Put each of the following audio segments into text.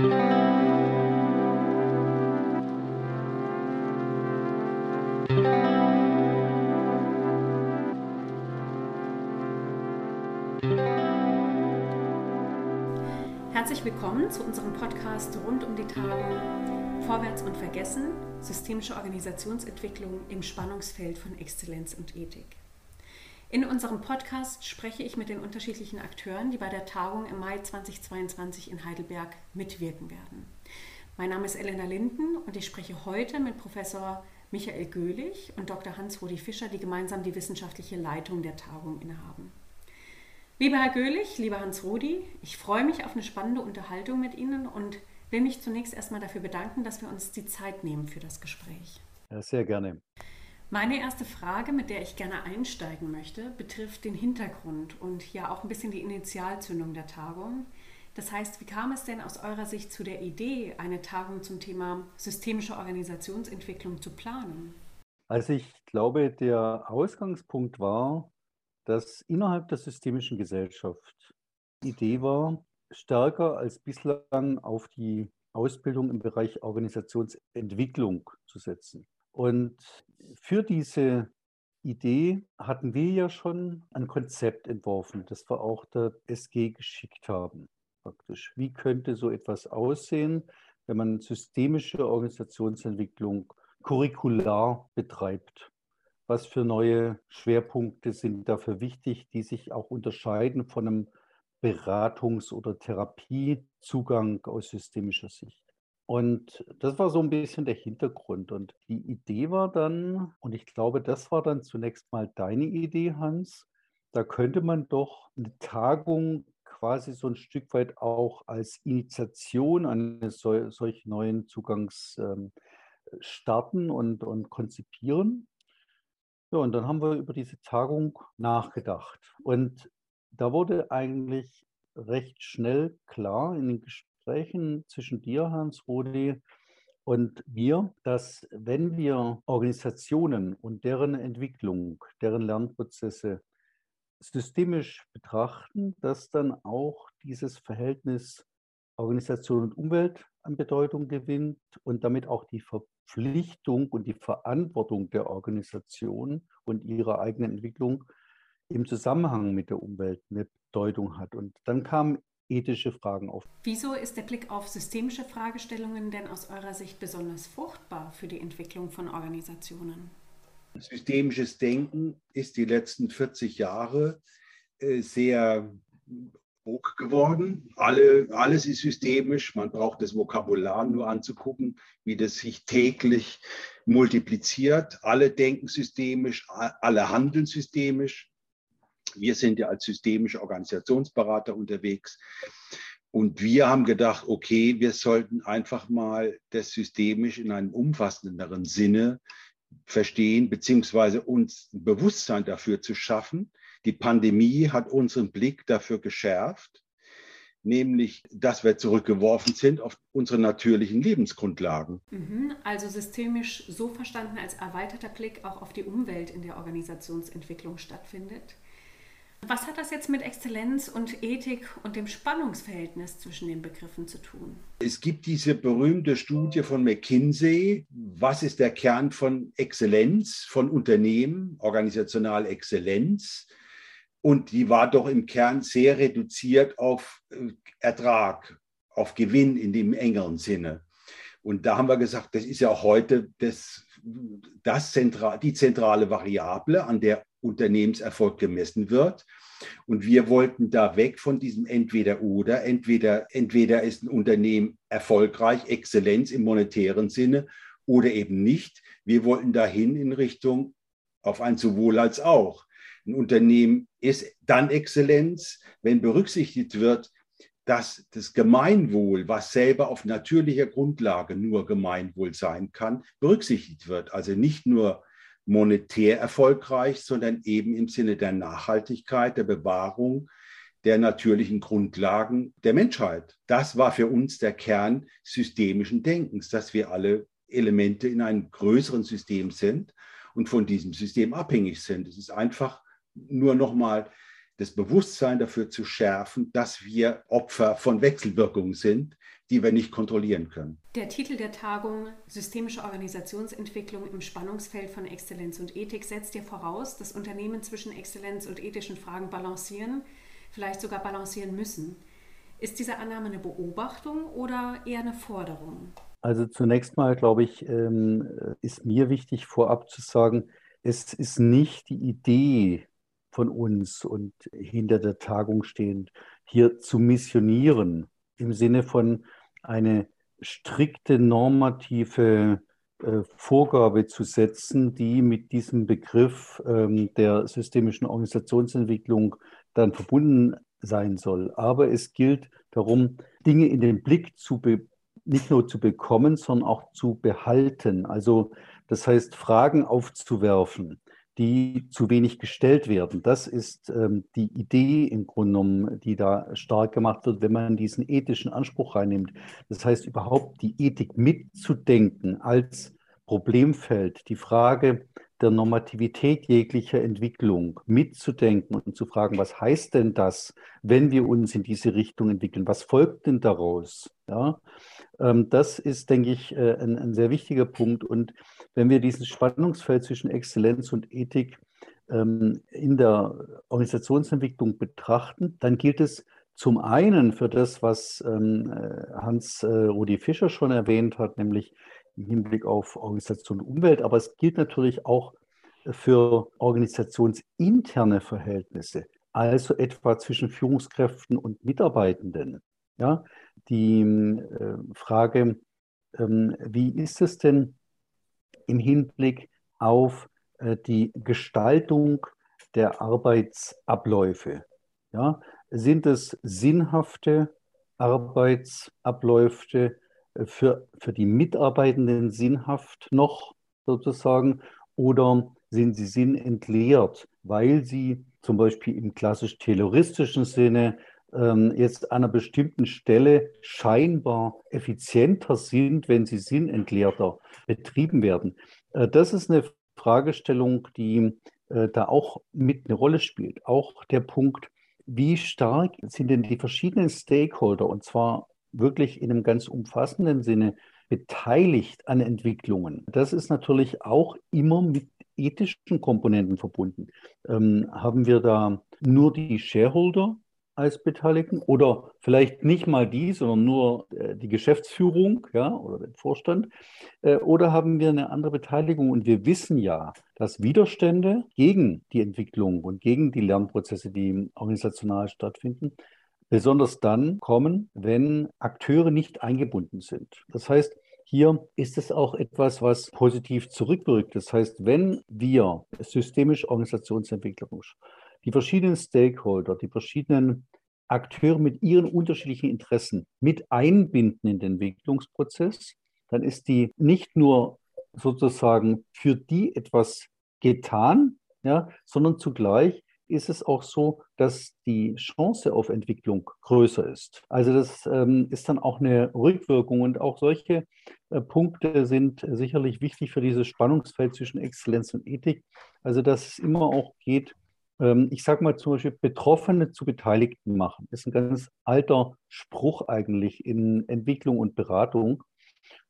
Herzlich willkommen zu unserem Podcast rund um die Tagung Vorwärts und Vergessen, systemische Organisationsentwicklung im Spannungsfeld von Exzellenz und Ethik. In unserem Podcast spreche ich mit den unterschiedlichen Akteuren, die bei der Tagung im Mai 2022 in Heidelberg mitwirken werden. Mein Name ist Elena Linden und ich spreche heute mit Professor Michael Göhlich und Dr. Hans-Rudi Fischer, die gemeinsam die wissenschaftliche Leitung der Tagung innehaben. Lieber Herr Göhlich, lieber Hans-Rudi, ich freue mich auf eine spannende Unterhaltung mit Ihnen und will mich zunächst erstmal dafür bedanken, dass wir uns die Zeit nehmen für das Gespräch. Ja, sehr gerne. Meine erste Frage, mit der ich gerne einsteigen möchte, betrifft den Hintergrund und ja auch ein bisschen die Initialzündung der Tagung. Das heißt, wie kam es denn aus eurer Sicht zu der Idee, eine Tagung zum Thema systemische Organisationsentwicklung zu planen? Also ich glaube, der Ausgangspunkt war, dass innerhalb der systemischen Gesellschaft die Idee war, stärker als bislang auf die Ausbildung im Bereich Organisationsentwicklung zu setzen. Und für diese Idee hatten wir ja schon ein Konzept entworfen, das wir auch der SG geschickt haben. Praktisch. Wie könnte so etwas aussehen, wenn man systemische Organisationsentwicklung curricular betreibt? Was für neue Schwerpunkte sind dafür wichtig, die sich auch unterscheiden von einem Beratungs- oder Therapiezugang aus systemischer Sicht? Und das war so ein bisschen der Hintergrund. Und die Idee war dann, und ich glaube, das war dann zunächst mal deine Idee, Hans, da könnte man doch eine Tagung quasi so ein Stück weit auch als Initiation eines sol solch neuen Zugangs ähm, starten und, und konzipieren. Ja, und dann haben wir über diese Tagung nachgedacht. Und da wurde eigentlich recht schnell klar in den Gesprächen, Gesprächen zwischen dir, Hans Rudi, und mir, dass wenn wir Organisationen und deren Entwicklung, deren Lernprozesse systemisch betrachten, dass dann auch dieses Verhältnis Organisation und Umwelt an Bedeutung gewinnt und damit auch die Verpflichtung und die Verantwortung der Organisation und ihrer eigenen Entwicklung im Zusammenhang mit der Umwelt eine Bedeutung hat. Und dann kam ethische Fragen auf. Wieso ist der Blick auf systemische Fragestellungen denn aus eurer Sicht besonders fruchtbar für die Entwicklung von Organisationen? Systemisches Denken ist die letzten 40 Jahre äh, sehr hoch geworden. Alle, alles ist systemisch. Man braucht das Vokabular nur anzugucken, wie das sich täglich multipliziert. Alle denken systemisch, alle handeln systemisch. Wir sind ja als systemische Organisationsberater unterwegs. Und wir haben gedacht, okay, wir sollten einfach mal das systemisch in einem umfassenderen Sinne verstehen, beziehungsweise uns ein Bewusstsein dafür zu schaffen. Die Pandemie hat unseren Blick dafür geschärft, nämlich, dass wir zurückgeworfen sind auf unsere natürlichen Lebensgrundlagen. Mhm, also systemisch so verstanden als erweiterter Blick auch auf die Umwelt in der Organisationsentwicklung stattfindet. Was hat das jetzt mit Exzellenz und Ethik und dem Spannungsverhältnis zwischen den Begriffen zu tun? Es gibt diese berühmte Studie von McKinsey. Was ist der Kern von Exzellenz, von Unternehmen, organisational Exzellenz? Und die war doch im Kern sehr reduziert auf äh, Ertrag, auf Gewinn in dem engeren Sinne. Und da haben wir gesagt, das ist ja auch heute das, das zentral, die zentrale Variable, an der Unternehmenserfolg gemessen wird. Und wir wollten da weg von diesem Entweder-Oder. Entweder, entweder ist ein Unternehmen erfolgreich, Exzellenz im monetären Sinne oder eben nicht. Wir wollten dahin in Richtung auf ein sowohl als auch. Ein Unternehmen ist dann Exzellenz, wenn berücksichtigt wird, dass das Gemeinwohl, was selber auf natürlicher Grundlage nur Gemeinwohl sein kann, berücksichtigt wird. Also nicht nur monetär erfolgreich, sondern eben im Sinne der Nachhaltigkeit, der Bewahrung der natürlichen Grundlagen der Menschheit. Das war für uns der Kern systemischen Denkens, dass wir alle Elemente in einem größeren System sind und von diesem System abhängig sind. Es ist einfach nur nochmal das Bewusstsein dafür zu schärfen, dass wir Opfer von Wechselwirkungen sind, die wir nicht kontrollieren können. Der Titel der Tagung Systemische Organisationsentwicklung im Spannungsfeld von Exzellenz und Ethik setzt ja voraus, dass Unternehmen zwischen Exzellenz und ethischen Fragen balancieren, vielleicht sogar balancieren müssen. Ist diese Annahme eine Beobachtung oder eher eine Forderung? Also zunächst mal, glaube ich, ähm, ist mir wichtig vorab zu sagen, es ist nicht die Idee von uns und hinter der Tagung stehend, hier zu missionieren im Sinne von eine strikte normative äh, Vorgabe zu setzen, die mit diesem Begriff ähm, der systemischen Organisationsentwicklung dann verbunden sein soll. Aber es gilt darum, Dinge in den Blick zu nicht nur zu bekommen, sondern auch zu behalten. Also das heißt, Fragen aufzuwerfen, die zu wenig gestellt werden. Das ist ähm, die Idee im Grunde genommen, die da stark gemacht wird, wenn man diesen ethischen Anspruch reinnimmt. Das heißt, überhaupt die Ethik mitzudenken als Problemfeld, die Frage der Normativität jeglicher Entwicklung mitzudenken und zu fragen, was heißt denn das, wenn wir uns in diese Richtung entwickeln? Was folgt denn daraus? Ja, das ist, denke ich, äh, ein, ein, sehr wichtiger Punkt. Und wenn wir dieses Spannungsfeld zwischen Exzellenz und Ethik ähm, in der Organisationsentwicklung betrachten, dann gilt es zum einen für das, was ähm, äh, Hans-Rudi äh, Fischer schon erwähnt hat, nämlich im Hinblick auf Organisation und Umwelt, aber es gilt natürlich auch für organisationsinterne Verhältnisse, also etwa zwischen Führungskräften und Mitarbeitenden. Ja, die äh, Frage, ähm, wie ist es denn im Hinblick auf äh, die Gestaltung der Arbeitsabläufe? Ja, sind es sinnhafte Arbeitsabläufe äh, für, für die Mitarbeitenden sinnhaft noch sozusagen oder sind sie sinnentleert, weil sie zum Beispiel im klassisch-tayloristischen Sinne ähm, jetzt an einer bestimmten Stelle scheinbar effizienter sind, wenn sie sinnentleerter betrieben werden. Äh, das ist eine Fragestellung, die äh, da auch mit eine Rolle spielt. Auch der Punkt, wie stark sind denn die verschiedenen Stakeholder, und zwar wirklich in einem ganz umfassenden Sinne, beteiligt an Entwicklungen. Das ist natürlich auch immer mit ethischen Komponenten verbunden. Ähm, haben wir da nur die Shareholder als Beteiligten oder vielleicht nicht mal die, sondern nur äh, die Geschäftsführung ja, oder den Vorstand? Äh, oder haben wir eine andere Beteiligung? Und wir wissen ja, dass Widerstände gegen die Entwicklung und gegen die Lernprozesse, die organisational stattfinden, besonders dann kommen, wenn Akteure nicht eingebunden sind. Das heißt, hier ist es auch etwas, was positiv zurückwirkt. Das heißt, wenn wir systemisch organisationsentwicklerisch die verschiedenen Stakeholder, die verschiedenen Akteure mit ihren unterschiedlichen Interessen mit einbinden in den Entwicklungsprozess, dann ist die nicht nur sozusagen für die etwas getan, ja, sondern zugleich ist es auch so, dass die Chance auf Entwicklung größer ist. Also das ähm, ist dann auch eine Rückwirkung und auch solche äh, Punkte sind sicherlich wichtig für dieses Spannungsfeld zwischen Exzellenz und Ethik. Also dass es immer auch geht, ich sage mal zum Beispiel, Betroffene zu Beteiligten machen. Das ist ein ganz alter Spruch eigentlich in Entwicklung und Beratung.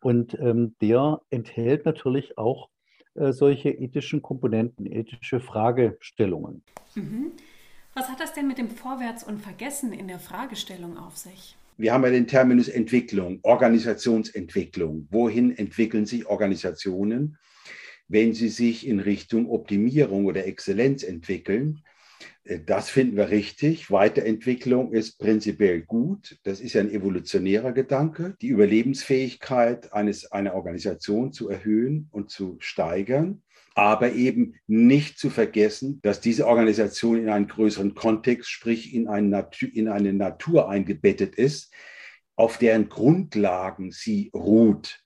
Und ähm, der enthält natürlich auch äh, solche ethischen Komponenten, ethische Fragestellungen. Mhm. Was hat das denn mit dem Vorwärts und Vergessen in der Fragestellung auf sich? Wir haben ja den Terminus Entwicklung, Organisationsentwicklung. Wohin entwickeln sich Organisationen? Wenn sie sich in Richtung Optimierung oder Exzellenz entwickeln. Äh, das finden wir richtig. Weiterentwicklung ist prinzipiell gut. Das ist ein evolutionärer Gedanke, die Überlebensfähigkeit eines, einer Organisation zu erhöhen und zu steigern. Aber eben nicht zu vergessen, dass diese Organisation in einen größeren Kontext, sprich in, Natur, in eine Natur eingebettet ist, auf deren Grundlagen sie ruht.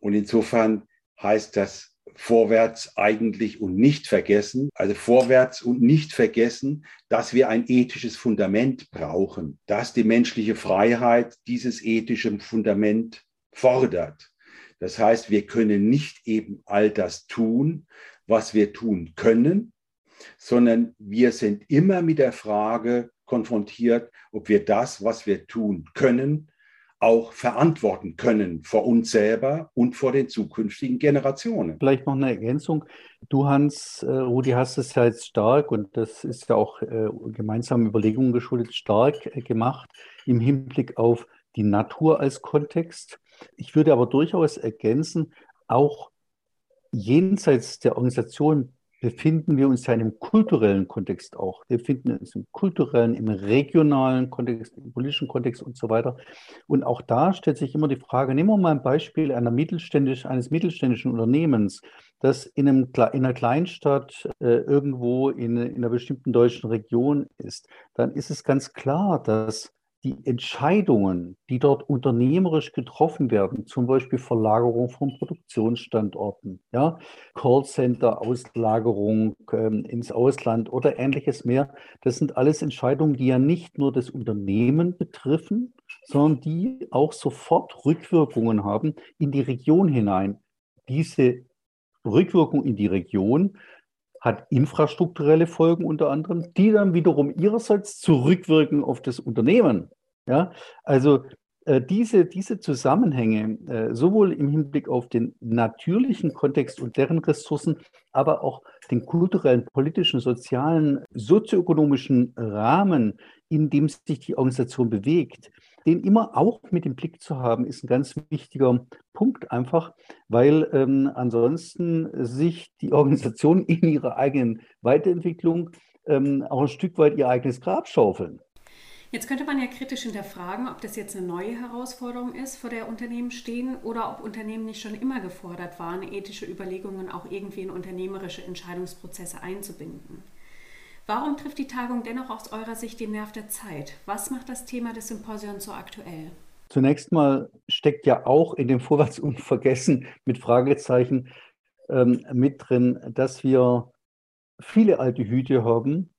Und insofern heißt das vorwärts eigentlich und nicht vergessen, also vorwärts und nicht vergessen, dass wir ein ethisches Fundament brauchen, dass die menschliche Freiheit dieses ethische Fundament fordert. Das heißt, wir können nicht eben all das tun, was wir tun können, sondern wir sind immer mit der Frage konfrontiert, ob wir das, was wir tun können, auch verantworten können vor uns selber und vor den zukünftigen Generationen. Vielleicht noch eine Ergänzung. Du, Hans, äh, Rudi, hast es ja jetzt stark, und das ist ja auch äh, gemeinsamen Überlegungen geschuldet, stark äh, gemacht im Hinblick auf die Natur als Kontext. Ich würde aber durchaus ergänzen, auch jenseits der Organisation befinden wir uns ja in einem kulturellen Kontext auch. Wir befinden uns im kulturellen, im regionalen Kontext, im politischen Kontext und so weiter. Und auch da stellt sich immer die Frage, nehmen wir mal ein Beispiel einer mittelständisch, eines mittelständischen Unternehmens, das in, einem, in einer Kleinstadt äh, irgendwo in, in einer bestimmten deutschen Region ist. Dann ist es ganz klar, dass die Entscheidungen, die dort unternehmerisch getroffen werden, zum Beispiel Verlagerung von Produktionsstandorten, ja, Callcenter, Auslagerung ähm, ins Ausland oder ähnliches mehr, das sind alles Entscheidungen, die ja nicht nur das Unternehmen betreffen, sondern die auch sofort Rückwirkungen haben in die Region hinein. Diese Rückwirkung in die Region hat infrastrukturelle Folgen unter anderem, die dann wiederum ihrerseits zurückwirken auf das Unternehmen. Ja, also äh, diese, diese Zusammenhänge, äh, sowohl im Hinblick auf den natürlichen Kontext und deren Ressourcen, aber auch den kulturellen, politischen, sozialen, sozioökonomischen Rahmen, in dem sich die Organisation bewegt, den immer auch mit im Blick zu haben, ist ein ganz wichtiger Punkt einfach, weil ähm, ansonsten sich die Organisation in ihrer eigenen Weiterentwicklung ähm, auch ein Stück weit ihr eigenes Grab schaufeln. Jetzt könnte man ja kritisch hinterfragen, ob das jetzt eine neue Herausforderung ist, vor der Unternehmen stehen, oder ob Unternehmen nicht schon immer gefordert waren, ethische Überlegungen auch irgendwie in unternehmerische Entscheidungsprozesse einzubinden. Warum trifft die Tagung dennoch aus eurer Sicht den Nerv der Zeit? Was macht das Thema des Symposions so aktuell? Zunächst mal steckt ja auch in dem Vorwärts und Vergessen mit Fragezeichen ähm, mit drin, dass wir viele alte Hüte haben,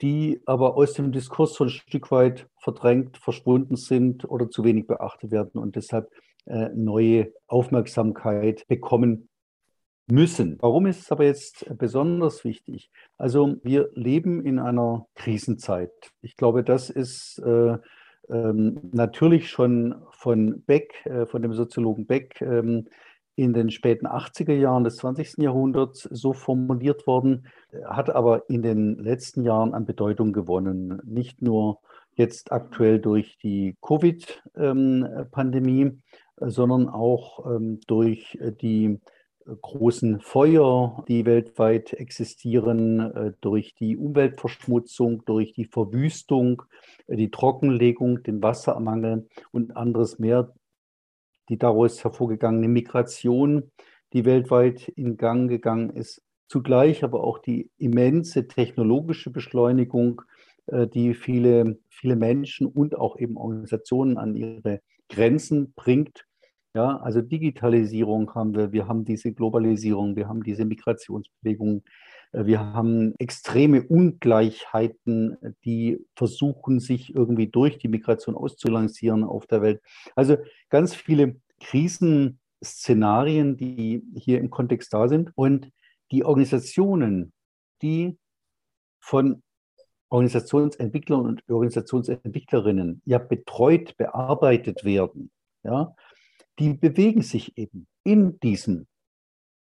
die aber aus dem Diskurs so ein Stück weit verdrängt, verschwunden sind oder zu wenig beachtet werden und deshalb äh, neue Aufmerksamkeit bekommen müssen. Warum ist es aber jetzt besonders wichtig? Also wir leben in einer Krisenzeit. Ich glaube, das ist äh, ähm, natürlich schon von Beck, äh, von dem Soziologen Beck, ähm, in den späten 80er Jahren des 20. Jahrhunderts so formuliert worden, hat aber in den letzten Jahren an Bedeutung gewonnen. Nicht nur jetzt aktuell durch die Covid-Pandemie, ähm, sondern auch ähm, durch die großen Feuer, die weltweit existieren, äh, durch die Umweltverschmutzung, durch die Verwüstung, äh, die Trockenlegung, den Wassermangel und anderes mehr, die daraus hervorgegangene Migration, die weltweit in Gang gegangen ist, zugleich aber auch die immense technologische Beschleunigung, äh, die viele, viele Menschen und auch eben Organisationen an ihre Grenzen bringt ja, also Digitalisierung haben wir, wir haben diese Globalisierung, wir haben diese Migrationsbewegungen, äh, wir haben extreme Ungleichheiten, die versuchen, sich irgendwie durch die Migration auszulancieren auf der Welt. Also ganz viele Krisenszenarien, die hier im Kontext da sind. Und die Organisationen, die von Organisationsentwicklern und Organisationsentwicklerinnen ja betreut, bearbeitet werden, ja, die bewegen sich eben in diesem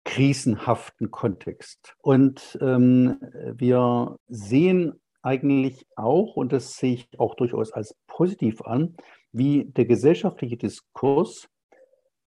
krisenhaften Kontext. Und ähm, wir sehen eigentlich auch, und das sehe ich auch durchaus als positiv an, wie der gesellschaftliche Diskurs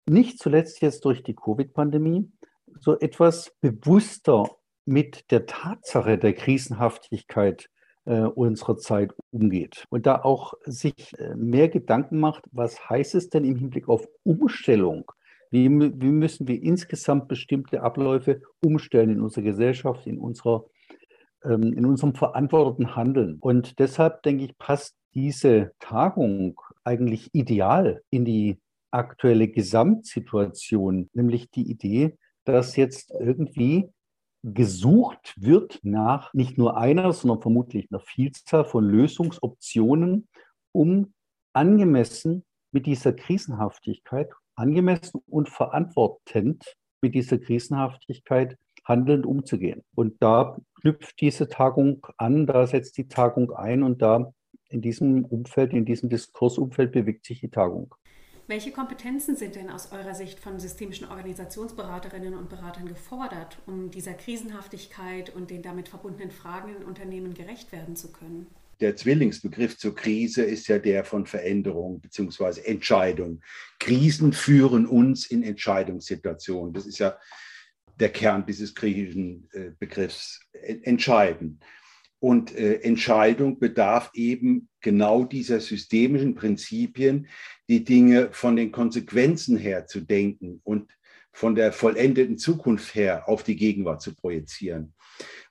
nicht zuletzt jetzt durch die Covid-Pandemie so etwas bewusster mit der Tatsache der Krisenhaftigkeit äh, unserer Zeit umgeht. Und da auch sich äh, mehr Gedanken macht, was heißt es denn im Hinblick auf Umstellung? Wie, wie müssen wir insgesamt bestimmte Abläufe umstellen in unserer Gesellschaft, in, unserer, ähm, in unserem verantworteten Handeln? Und deshalb denke ich, passt diese Tagung eigentlich ideal in die aktuelle Gesamtsituation, nämlich die Idee, dass jetzt irgendwie gesucht wird nach nicht nur einer, sondern vermutlich einer Vielzahl von Lösungsoptionen, um angemessen mit dieser Krisenhaftigkeit, angemessen und verantwortend mit dieser Krisenhaftigkeit handelnd umzugehen. Und da knüpft diese Tagung an, da setzt die Tagung ein und da in diesem Umfeld, in diesem Diskursumfeld bewegt sich die Tagung. Welche Kompetenzen sind denn aus eurer Sicht von systemischen Organisationsberaterinnen und Beratern gefordert, um dieser Krisenhaftigkeit und den damit verbundenen Fragen in Unternehmen gerecht werden zu können? Der Zwillingsbegriff zur Krise ist ja der von Veränderung bzw. Entscheidung. Krisen führen uns in Entscheidungssituationen. Das ist ja der Kern dieses griechischen äh, Begriffs. Entscheiden. Und äh, Entscheidung bedarf eben genau dieser systemischen Prinzipien, die Dinge von den Konsequenzen her zu denken und von der vollendeten Zukunft her auf die Gegenwart zu projizieren.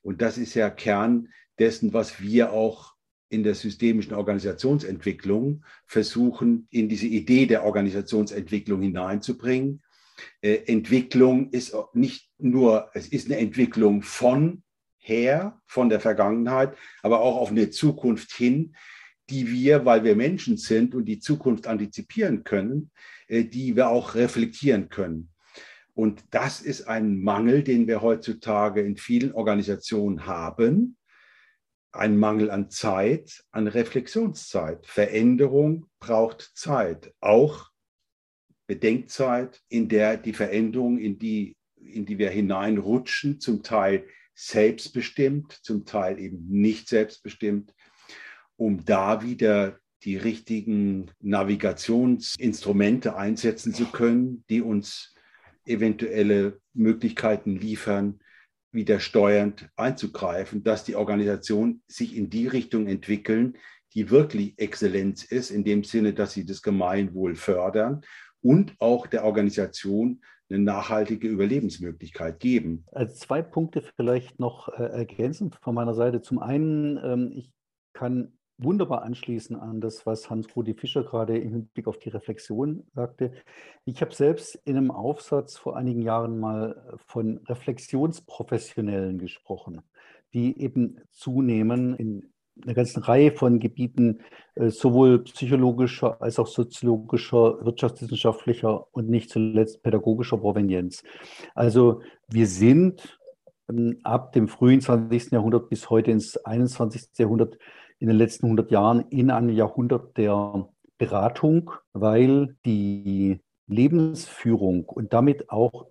Und das ist ja Kern dessen, was wir auch in der systemischen Organisationsentwicklung versuchen, in diese Idee der Organisationsentwicklung hineinzubringen. Äh, Entwicklung ist nicht nur, es ist eine Entwicklung von her, von der Vergangenheit, aber auch auf eine Zukunft hin, die wir, weil wir Menschen sind und die Zukunft antizipieren können, äh, die wir auch reflektieren können. Und das ist ein Mangel, den wir heutzutage in vielen Organisationen haben. Ein Mangel an Zeit, an Reflexionszeit. Veränderung braucht Zeit, auch Bedenkzeit, in der die Veränderung, in die, in die wir hineinrutschen, zum Teil selbstbestimmt, zum Teil eben nicht selbstbestimmt, um da wieder die richtigen Navigationsinstrumente einsetzen zu können, die uns eventuelle Möglichkeiten liefern, wieder steuernd einzugreifen, dass die Organisation sich in die Richtung entwickeln, die wirklich Exzellenz ist, in dem Sinne, dass sie das Gemeinwohl fördern und auch der Organisation eine nachhaltige Überlebensmöglichkeit geben. Also zwei Punkte vielleicht noch äh, ergänzend von meiner Seite. Zum einen, ähm, ich kann wunderbar anschließen an das, was Hans-Rudi Fischer gerade im Hinblick auf die Reflexion sagte. Ich habe selbst in einem Aufsatz vor einigen Jahren mal von Reflexionsprofessionellen gesprochen, die eben zunehmen in einer ganzen Reihe von Gebieten, äh, sowohl psychologischer als auch soziologischer, wirtschaftswissenschaftlicher und nicht zuletzt pädagogischer Provenienz. Also wir sind ähm, ab dem frühen 20. Jahrhundert bis heute ins 21. Jahrhundert in den letzten 100 Jahren in einem Jahrhundert der Beratung, weil die Lebensführung und damit auch,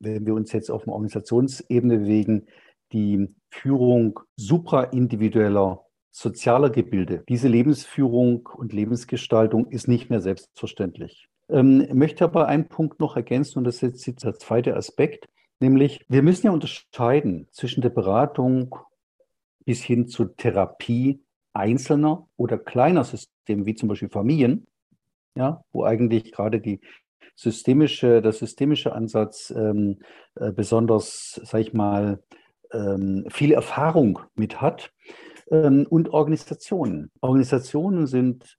wenn wir uns jetzt auf der Organisationsebene bewegen, die Führung supraindividueller sozialer Gebilde. Diese Lebensführung und Lebensgestaltung ist nicht mehr selbstverständlich. Ähm, ich möchte aber einen Punkt noch ergänzen und das ist jetzt der zweite Aspekt, nämlich wir müssen ja unterscheiden zwischen der Beratung bis hin zur Therapie einzelner oder kleiner Systeme, wie zum Beispiel Familien, ja, wo eigentlich gerade die systemische, der systemische Ansatz ähm, äh, besonders, sage ich mal, ähm, viel Erfahrung mit hat und Organisationen. Organisationen sind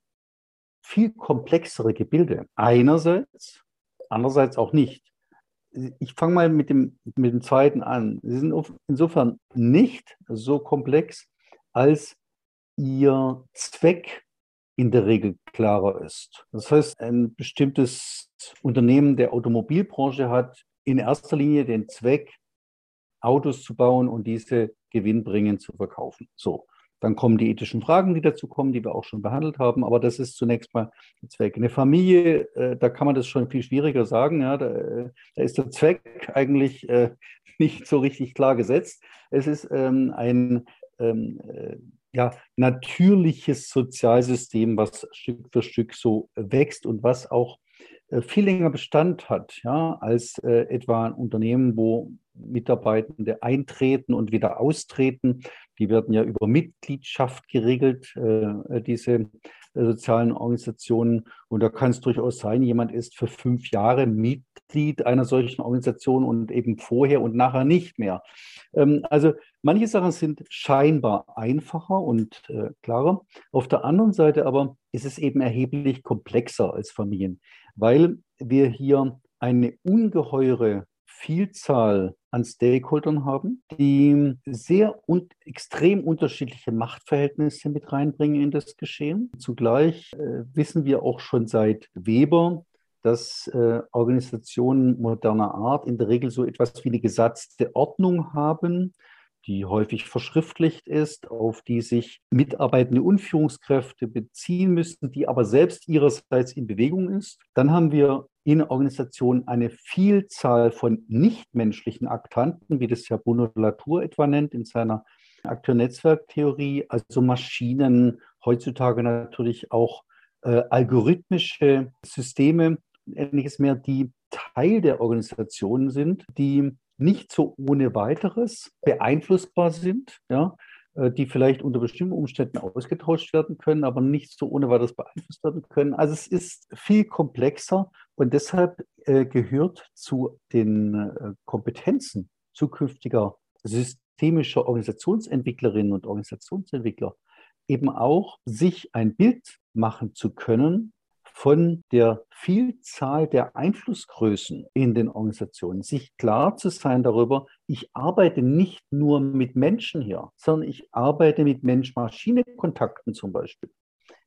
viel komplexere Gebilde. Einerseits, andererseits auch nicht. Ich fange mal mit dem, mit dem zweiten an. Sie sind insofern nicht so komplex, als ihr Zweck in der Regel klarer ist. Das heißt, ein bestimmtes Unternehmen der Automobilbranche hat in erster Linie den Zweck, Autos zu bauen und diese gewinnbringend zu verkaufen. So. Dann kommen die ethischen Fragen, die dazu kommen, die wir auch schon behandelt haben. Aber das ist zunächst mal der Zweck. Eine Familie, äh, da kann man das schon viel schwieriger sagen. Ja, da, äh, da ist der Zweck eigentlich äh, nicht so richtig klar gesetzt. Es ist ähm, ein ähm, äh, ja, natürliches Sozialsystem, was Stück für Stück so wächst und was auch äh, viel länger Bestand hat, ja, als äh, etwa ein Unternehmen, wo Mitarbeitende eintreten und wieder austreten. Die werden ja über Mitgliedschaft geregelt, äh, diese sozialen Organisationen. Und da kann es durchaus sein, jemand ist für fünf Jahre Mitglied einer solchen Organisation und eben vorher und nachher nicht mehr. Ähm, also manche Sachen sind scheinbar einfacher und äh, klarer. Auf der anderen Seite aber ist es eben erheblich komplexer als Familien, weil wir hier eine ungeheure Vielzahl an Stakeholdern haben, die sehr und extrem unterschiedliche Machtverhältnisse mit reinbringen in das Geschehen. Zugleich äh, wissen wir auch schon seit Weber, dass äh, Organisationen moderner Art in der Regel so etwas wie eine gesatzte Ordnung haben, die häufig verschriftlicht ist, auf die sich Mitarbeitende und Führungskräfte beziehen müssen, die aber selbst ihrerseits in Bewegung ist. Dann haben wir in Organisationen eine Vielzahl von nichtmenschlichen Aktanten, wie das ja Bruno Latour etwa nennt in seiner Akteur-Netzwerk-Theorie, also Maschinen, heutzutage natürlich auch äh, algorithmische Systeme, ähnliches mehr, die Teil der Organisation sind, die nicht so ohne weiteres beeinflussbar sind, ja, die vielleicht unter bestimmten Umständen ausgetauscht werden können, aber nicht so ohne weiteres beeinflusst werden können. Also es ist viel komplexer und deshalb äh, gehört zu den äh, Kompetenzen zukünftiger systemischer Organisationsentwicklerinnen und Organisationsentwickler eben auch, sich ein Bild machen zu können von der Vielzahl der Einflussgrößen in den Organisationen, sich klar zu sein darüber, ich arbeite nicht nur mit Menschen hier, sondern ich arbeite mit Mensch-Maschine-Kontakten zum Beispiel.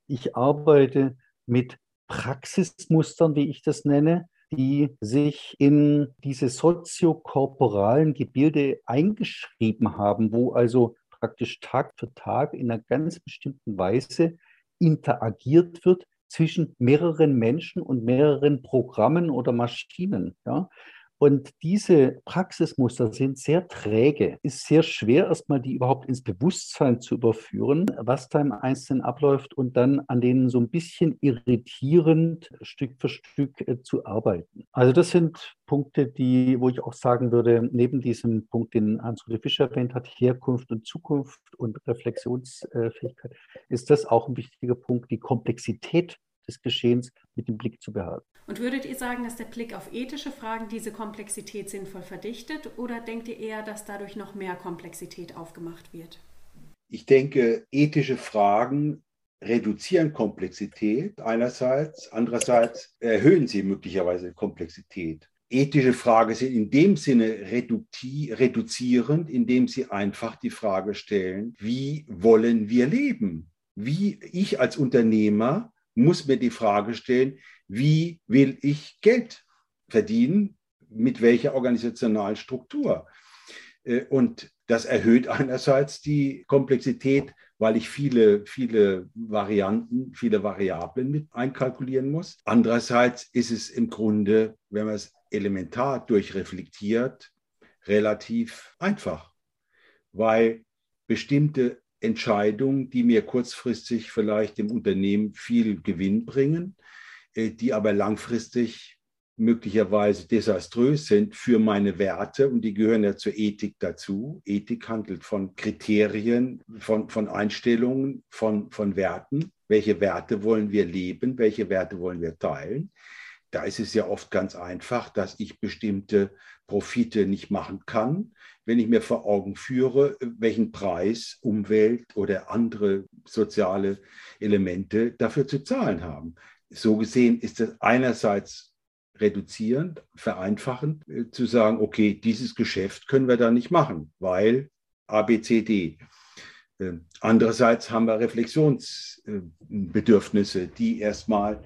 Ich arbeite mit Praxismustern, wie ich das nenne, die sich in diese soziokorporalen Gebilde eingeschrieben haben, wo also praktisch Tag für Tag in einer ganz bestimmten Weise interagiert wird zwischen mehreren Menschen und mehreren Programmen oder Maschinen. Ja? Und diese Praxismuster sind sehr träge. Ist sehr schwer, erstmal die überhaupt ins Bewusstsein zu überführen, was da im Einzelnen abläuft und dann an denen so ein bisschen irritierend Stück für Stück äh, zu arbeiten. Also das sind Punkte, die, wo ich auch sagen würde, neben diesem Punkt, den Hans-Rudolf Fischer erwähnt hat, Herkunft und Zukunft und Reflexionsfähigkeit, ist das auch ein wichtiger Punkt, die Komplexität des Geschehens mit dem Blick zu behalten. Und würdet ihr sagen, dass der Blick auf ethische Fragen diese Komplexität sinnvoll verdichtet oder denkt ihr eher, dass dadurch noch mehr Komplexität aufgemacht wird? Ich denke, ethische Fragen reduzieren Komplexität einerseits, andererseits erhöhen sie möglicherweise Komplexität. Ethische Fragen sind in dem Sinne reduzierend, indem sie einfach die Frage stellen, wie wollen wir leben? Wie ich als Unternehmer muss mir die Frage stellen, wie will ich Geld verdienen, mit welcher organisationalen Struktur. Äh, und das erhöht einerseits die Komplexität, weil ich viele, viele Varianten, viele Variablen mit einkalkulieren muss. Andererseits ist es im Grunde, wenn man es elementar durchreflektiert, relativ einfach, weil bestimmte Entscheidungen, die mir kurzfristig vielleicht im Unternehmen viel Gewinn bringen, äh, die aber langfristig möglicherweise desaströs sind für meine Werte und die gehören ja zur Ethik dazu. Ethik handelt von Kriterien, von, von Einstellungen, von, von Werten. Welche Werte wollen wir leben? Welche Werte wollen wir teilen? Da ist es ja oft ganz einfach, dass ich bestimmte Profite nicht machen kann, wenn ich mir vor Augen führe, welchen Preis Umwelt oder andere soziale Elemente dafür zu zahlen haben. So gesehen ist es einerseits reduzierend, vereinfachend, äh, zu sagen, okay, dieses Geschäft können wir da nicht machen, weil ABCD. Äh, andererseits haben wir Reflexionsbedürfnisse, die erstmal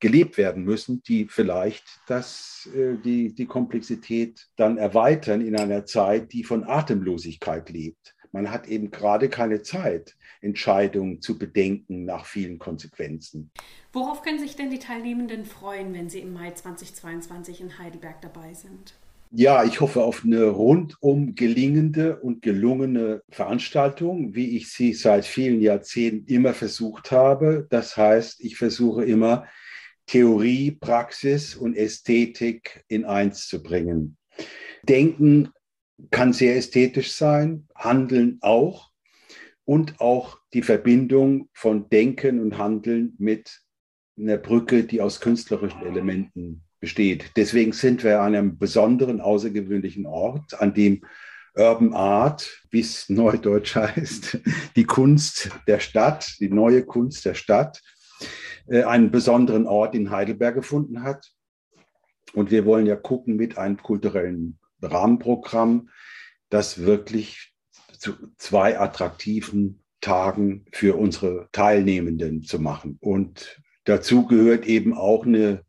gelebt werden müssen, die vielleicht das, äh, die, die Komplexität dann erweitern in einer Zeit, die von Atemlosigkeit lebt. Man hat eben gerade keine Zeit, Entscheidungen zu bedenken nach vielen Konsequenzen. Worauf können sich denn die Teilnehmenden freuen, wenn sie im Mai 2022 in Heidelberg dabei sind? Ja, ich hoffe auf eine rundum gelingende und gelungene Veranstaltung, wie ich sie seit vielen Jahrzehnten immer versucht habe. Das heißt, ich versuche immer, Theorie, Praxis und Ästhetik in eins zu bringen. Denken kann sehr ästhetisch sein, Handeln auch und auch die Verbindung von Denken und Handeln mit einer Brücke, die aus künstlerischen Elementen besteht. Deswegen sind wir an einem besonderen, außergewöhnlichen Ort, an dem Urban Art, wie es neudeutsch heißt, die Kunst der Stadt, die neue Kunst der Stadt, einen besonderen Ort in Heidelberg gefunden hat. Und wir wollen ja gucken mit einem kulturellen Rahmenprogramm, das wirklich zu zwei attraktiven Tagen für unsere Teilnehmenden zu machen. Und dazu gehört eben auch eine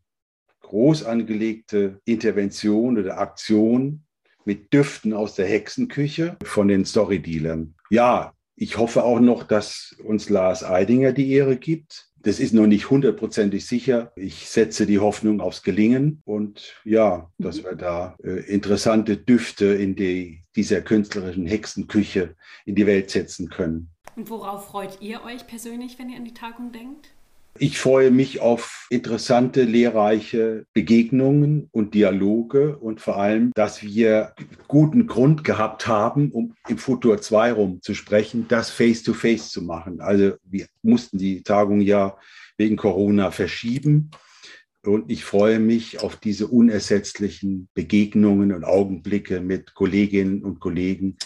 groß angelegte Intervention oder Aktion mit Düften aus der Hexenküche von den Storydealern. Ja, ich hoffe auch noch, dass uns Lars Eidinger die Ehre gibt. Das ist noch nicht hundertprozentig sicher. Ich setze die Hoffnung aufs Gelingen und ja, dass wir da äh, interessante Düfte in die, dieser künstlerischen Hexenküche in die Welt setzen können. Und worauf freut ihr euch persönlich, wenn ihr an die Tagung denkt? Ich freue mich auf interessante, lehrreiche Begegnungen und Dialoge und vor allem, dass wir guten Grund gehabt haben, um im Futur 2 rum zu sprechen, das face-to-face -face zu machen. Also wir mussten die Tagung ja wegen Corona verschieben. Und ich freue mich auf diese unersetzlichen Begegnungen und Augenblicke mit Kolleginnen und Kollegen,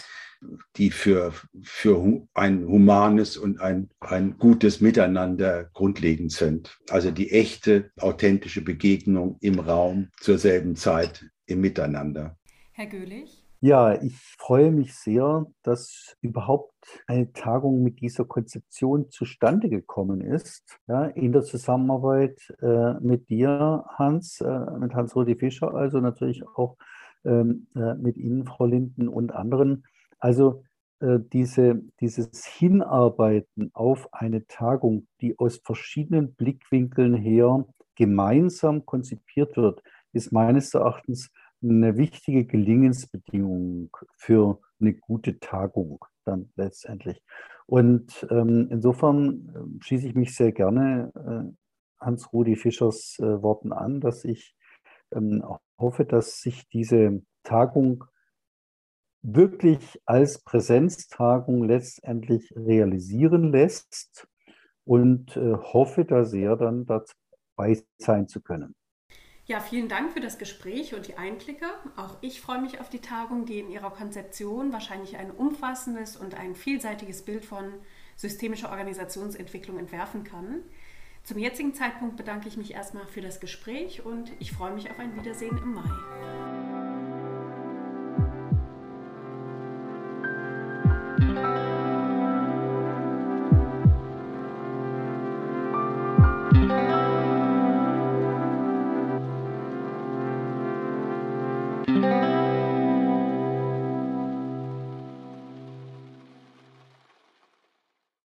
die für, für ein humanes und ein, ein gutes Miteinander grundlegend sind. Also die echte, authentische Begegnung im Raum zur selben Zeit im Miteinander. Herr Göhlich? Ja, ich freue mich sehr, dass überhaupt eine Tagung mit dieser Konzeption zustande gekommen ist, ja, in der Zusammenarbeit äh, mit dir, Hans, äh, mit Hans-Rudi Fischer, also natürlich auch ähm, äh, mit Ihnen, Frau Linden und anderen. Also äh, diese, dieses Hinarbeiten auf eine Tagung, die aus verschiedenen Blickwinkeln her gemeinsam konzipiert wird, ist meines Erachtens eine wichtige Gelingensbedingung für eine gute Tagung dann letztendlich. Und ähm, insofern äh, schließe ich mich sehr gerne äh, Hans-Rudi Fischers äh, Worten an, dass ich ähm, hoffe, dass sich diese Tagung wirklich als Präsenztagung letztendlich realisieren lässt und äh, hoffe da sehr dann dabei sein zu können. Ja, vielen Dank für das Gespräch und die Einblicke. Auch ich freue mich auf die Tagung, die in ihrer Konzeption wahrscheinlich ein umfassendes und ein vielseitiges Bild von systemischer Organisationsentwicklung entwerfen kann. Zum jetzigen Zeitpunkt bedanke ich mich erstmal für das Gespräch und ich freue mich auf ein Wiedersehen im Mai.